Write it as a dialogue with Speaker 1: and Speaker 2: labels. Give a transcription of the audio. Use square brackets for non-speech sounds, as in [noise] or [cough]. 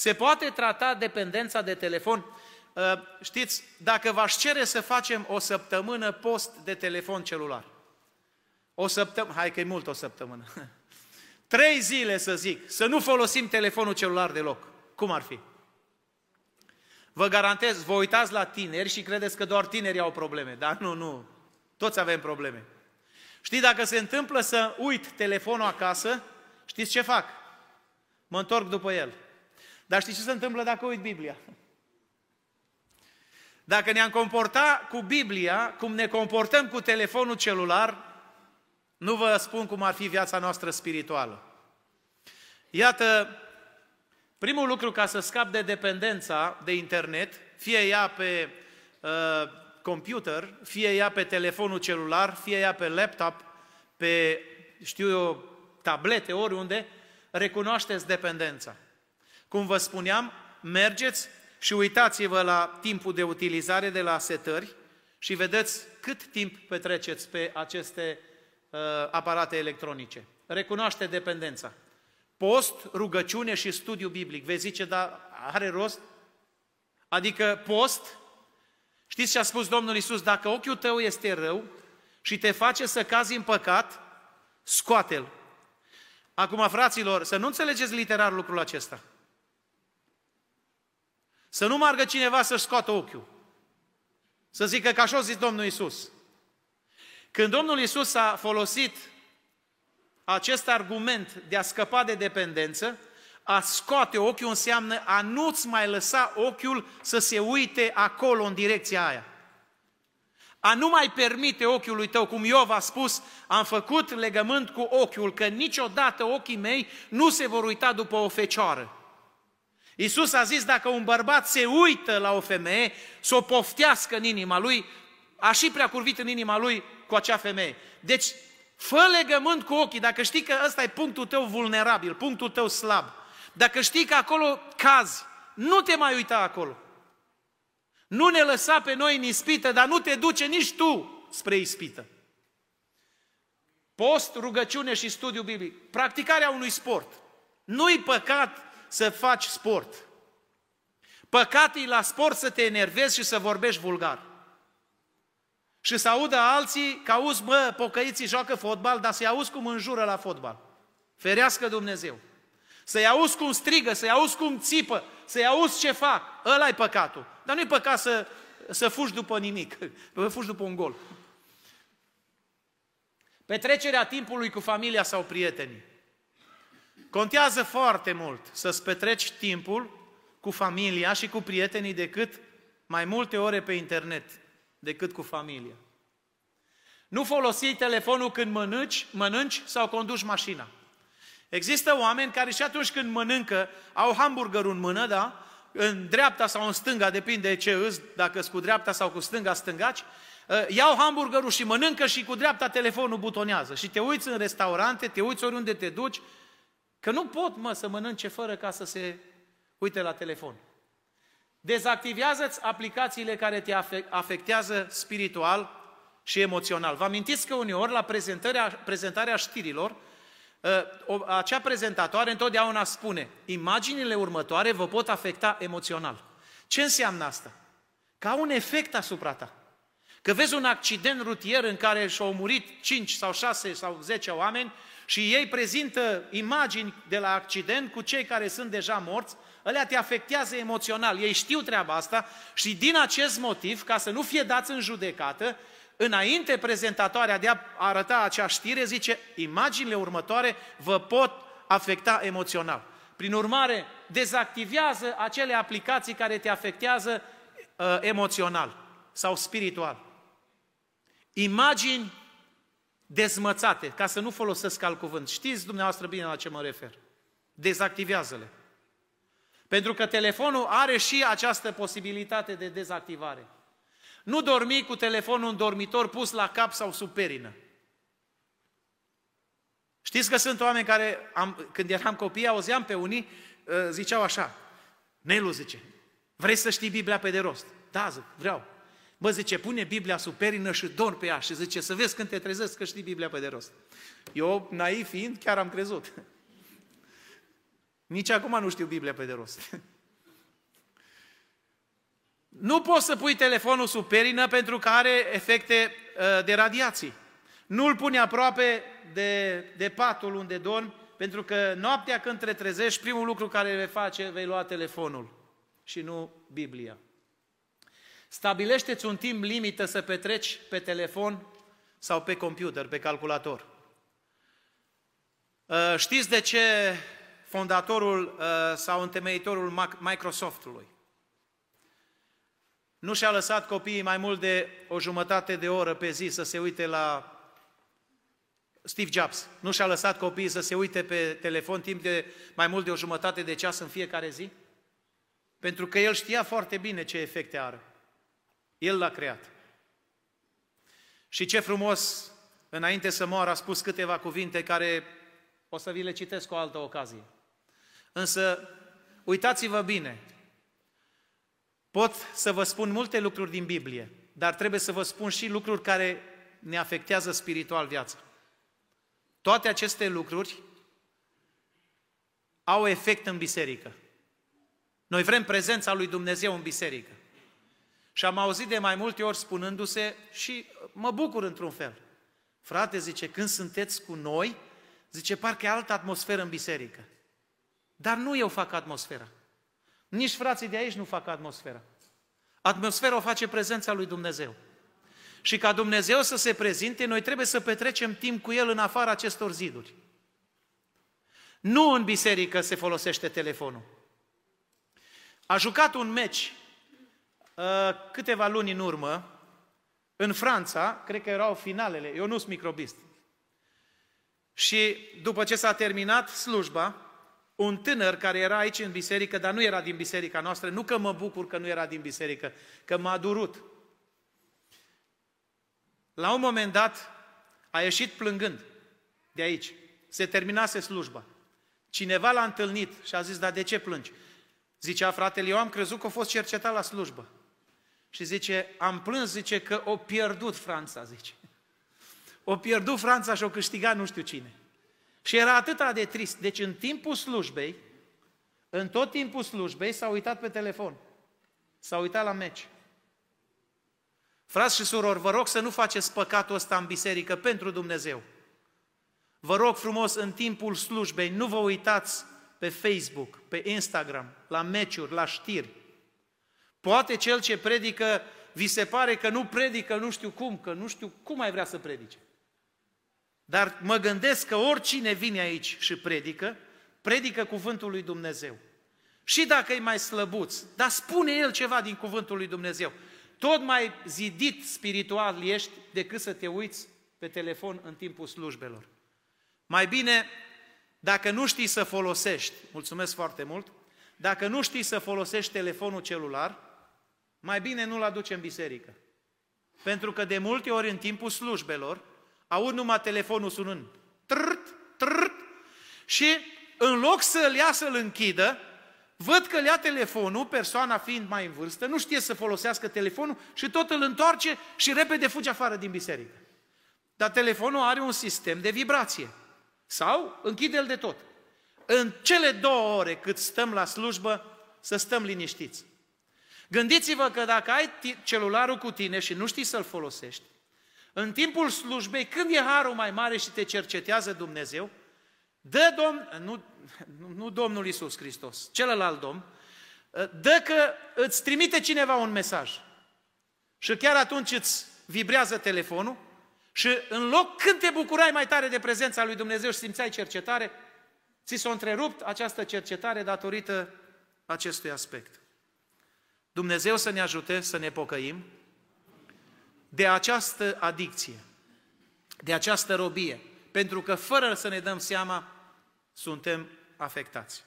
Speaker 1: Se poate trata dependența de telefon. Uh, știți, dacă v-aș cere să facem o săptămână post de telefon celular, o săptămână, hai că e mult o săptămână, [laughs] trei zile să zic, să nu folosim telefonul celular deloc, cum ar fi? Vă garantez, vă uitați la tineri și credeți că doar tinerii au probleme, dar nu, nu, toți avem probleme. Știți, dacă se întâmplă să uit telefonul acasă, știți ce fac? Mă întorc după el. Dar știți ce se întâmplă dacă uit Biblia? Dacă ne-am comporta cu Biblia, cum ne comportăm cu telefonul celular, nu vă spun cum ar fi viața noastră spirituală. Iată, primul lucru ca să scap de dependența de internet, fie ea pe uh, computer, fie ea pe telefonul celular, fie ea pe laptop, pe, știu eu, tablete, oriunde, recunoașteți dependența. Cum vă spuneam, mergeți și uitați-vă la timpul de utilizare de la setări și vedeți cât timp petreceți pe aceste uh, aparate electronice. Recunoaște dependența. Post, rugăciune și studiu biblic. Vezi zice, dar are rost? Adică post, știți ce a spus Domnul Isus? Dacă ochiul tău este rău și te face să cazi în păcat, scoate-l. Acum, fraților, să nu înțelegeți literar lucrul acesta. Să nu margă cineva să-și scoată ochiul. Să zică că așa a zis Domnul Isus. Când Domnul Isus a folosit acest argument de a scăpa de dependență, a scoate ochiul înseamnă a nu-ți mai lăsa ochiul să se uite acolo, în direcția aia. A nu mai permite ochiului tău, cum Iov a spus, am făcut legământ cu ochiul, că niciodată ochii mei nu se vor uita după o fecioară. Iisus a zis, dacă un bărbat se uită la o femeie, să o poftească în inima lui, a și prea curvit în inima lui cu acea femeie. Deci, fă legământ cu ochii, dacă știi că ăsta e punctul tău vulnerabil, punctul tău slab, dacă știi că acolo cazi, nu te mai uita acolo. Nu ne lăsa pe noi în ispită, dar nu te duce nici tu spre ispită. Post, rugăciune și studiu biblic. Practicarea unui sport. Nu-i păcat să faci sport. Păcat e la sport să te enervezi și să vorbești vulgar. Și să audă alții că auzi, bă, pocăiții joacă fotbal, dar să-i auzi cum înjură la fotbal. Ferească Dumnezeu. Să-i auzi cum strigă, să-i auzi cum țipă, să-i auzi ce fac. ăla e păcatul. Dar nu e păcat să, să fugi după nimic, [laughs] să fugi după un gol. Petrecerea timpului cu familia sau prietenii. Contează foarte mult să-ți petreci timpul cu familia și cu prietenii decât mai multe ore pe internet decât cu familia. Nu folosi telefonul când mănânci, mănânci sau conduci mașina. Există oameni care și atunci când mănâncă, au hamburgerul în mână, da? În dreapta sau în stânga, depinde de ce îți, dacă cu dreapta sau cu stânga stângaci, ă, iau hamburgerul și mănâncă și cu dreapta telefonul butonează. Și te uiți în restaurante, te uiți oriunde te duci, că nu pot, mă, să mănânce fără ca să se uite la telefon. Dezactivează-ți aplicațiile care te afectează spiritual și emoțional. Vă amintiți că uneori la prezentarea, prezentarea știrilor, ă, acea prezentatoare întotdeauna spune, imaginile următoare vă pot afecta emoțional. Ce înseamnă asta? Ca un efect asupra ta. Că vezi un accident rutier în care și-au murit 5 sau 6 sau 10 oameni și ei prezintă imagini de la accident cu cei care sunt deja morți, ălea te afectează emoțional. Ei știu treaba asta și din acest motiv, ca să nu fie dați în judecată, înainte prezentatoarea de a arăta acea știre, zice, imaginile următoare vă pot afecta emoțional. Prin urmare, dezactivează acele aplicații care te afectează uh, emoțional sau spiritual. Imagini dezmățate, ca să nu folosesc alt cuvânt. Știți dumneavoastră bine la ce mă refer. Dezactivează-le. Pentru că telefonul are și această posibilitate de dezactivare. Nu dormi cu telefonul în dormitor pus la cap sau sub perină. Știți că sunt oameni care, am, când eram copii, auzeam pe unii, uh, ziceau așa, Nelu zice, vrei să știi Biblia pe de rost? Da, zic, vreau. Bă, zice, pune Biblia sub perină și dorm pe ea și zice, să vezi când te trezesc că știi Biblia pe de rost. Eu, naiv fiind, chiar am crezut. [laughs] Nici acum nu știu Biblia pe de rost. [laughs] nu poți să pui telefonul sub perină pentru că are efecte uh, de radiații. Nu-l pune aproape de, de patul unde dormi, pentru că noaptea când te trezești, primul lucru care vei face, vei lua telefonul și nu Biblia. Stabilește-ți un timp limită să petreci pe telefon sau pe computer, pe calculator. Uh, știți de ce fondatorul uh, sau întemeitorul Microsoftului nu și-a lăsat copiii mai mult de o jumătate de oră pe zi să se uite la Steve Jobs. Nu și-a lăsat copiii să se uite pe telefon timp de mai mult de o jumătate de ceas în fiecare zi? Pentru că el știa foarte bine ce efecte are. El l-a creat. Și ce frumos, înainte să moară, a spus câteva cuvinte care o să vi le citesc cu o altă ocazie. Însă, uitați-vă bine, pot să vă spun multe lucruri din Biblie, dar trebuie să vă spun și lucruri care ne afectează spiritual viața. Toate aceste lucruri au efect în biserică. Noi vrem prezența lui Dumnezeu în biserică. Și am auzit de mai multe ori spunându-se și mă bucur într-un fel. Frate, zice, când sunteți cu noi, zice, parcă e altă atmosferă în biserică. Dar nu eu fac atmosfera. Nici frații de aici nu fac atmosfera. Atmosfera o face prezența lui Dumnezeu. Și ca Dumnezeu să se prezinte, noi trebuie să petrecem timp cu El în afara acestor ziduri. Nu în biserică se folosește telefonul. A jucat un meci uh, câteva luni în urmă, în Franța, cred că erau finalele, eu nu sunt microbist. Și după ce s-a terminat slujba, un tânăr care era aici în biserică, dar nu era din biserica noastră, nu că mă bucur că nu era din biserică, că m-a durut. La un moment dat a ieșit plângând de aici. Se terminase slujba. Cineva l-a întâlnit și a zis, dar de ce plângi? Zicea fratele, eu am crezut că a fost cercetat la slujbă. Și zice, am plâns, zice, că o pierdut Franța, zice. O pierdut Franța și o câștigat nu știu cine. Și era atât de trist. Deci în timpul slujbei, în tot timpul slujbei, s-a uitat pe telefon. S-a uitat la meci. Frați și surori, vă rog să nu faceți păcatul ăsta în biserică pentru Dumnezeu. Vă rog frumos, în timpul slujbei, nu vă uitați pe Facebook, pe Instagram, la meciuri, la știri. Poate cel ce predică, vi se pare că nu predică nu știu cum, că nu știu cum mai vrea să predice. Dar mă gândesc că oricine vine aici și predică, predică cuvântul lui Dumnezeu. Și dacă e mai slăbuț, dar spune el ceva din cuvântul lui Dumnezeu. Tot mai zidit spiritual ești decât să te uiți pe telefon în timpul slujbelor. Mai bine, dacă nu știi să folosești, mulțumesc foarte mult, dacă nu știi să folosești telefonul celular, mai bine nu-l aduci în biserică. Pentru că de multe ori în timpul slujbelor, aud numai telefonul sunând, trrt, trrt, și în loc să-l ia să-l închidă, văd că le ia telefonul, persoana fiind mai în vârstă, nu știe să folosească telefonul și tot îl întoarce și repede fuge afară din biserică. Dar telefonul are un sistem de vibrație. Sau închide-l de tot. În cele două ore cât stăm la slujbă, să stăm liniștiți. Gândiți-vă că dacă ai celularul cu tine și nu știi să-l folosești, în timpul slujbei, când e harul mai mare și te cercetează Dumnezeu, dă Domn, nu, nu Domnul Isus Hristos, celălalt Domn, dă că îți trimite cineva un mesaj. Și chiar atunci îți vibrează telefonul și în loc când te bucurai mai tare de prezența lui Dumnezeu și simțeai cercetare, ți s-a întrerupt această cercetare datorită acestui aspect. Dumnezeu să ne ajute să ne pocăim de această adicție, de această robie, pentru că fără să ne dăm seama, suntem afectați.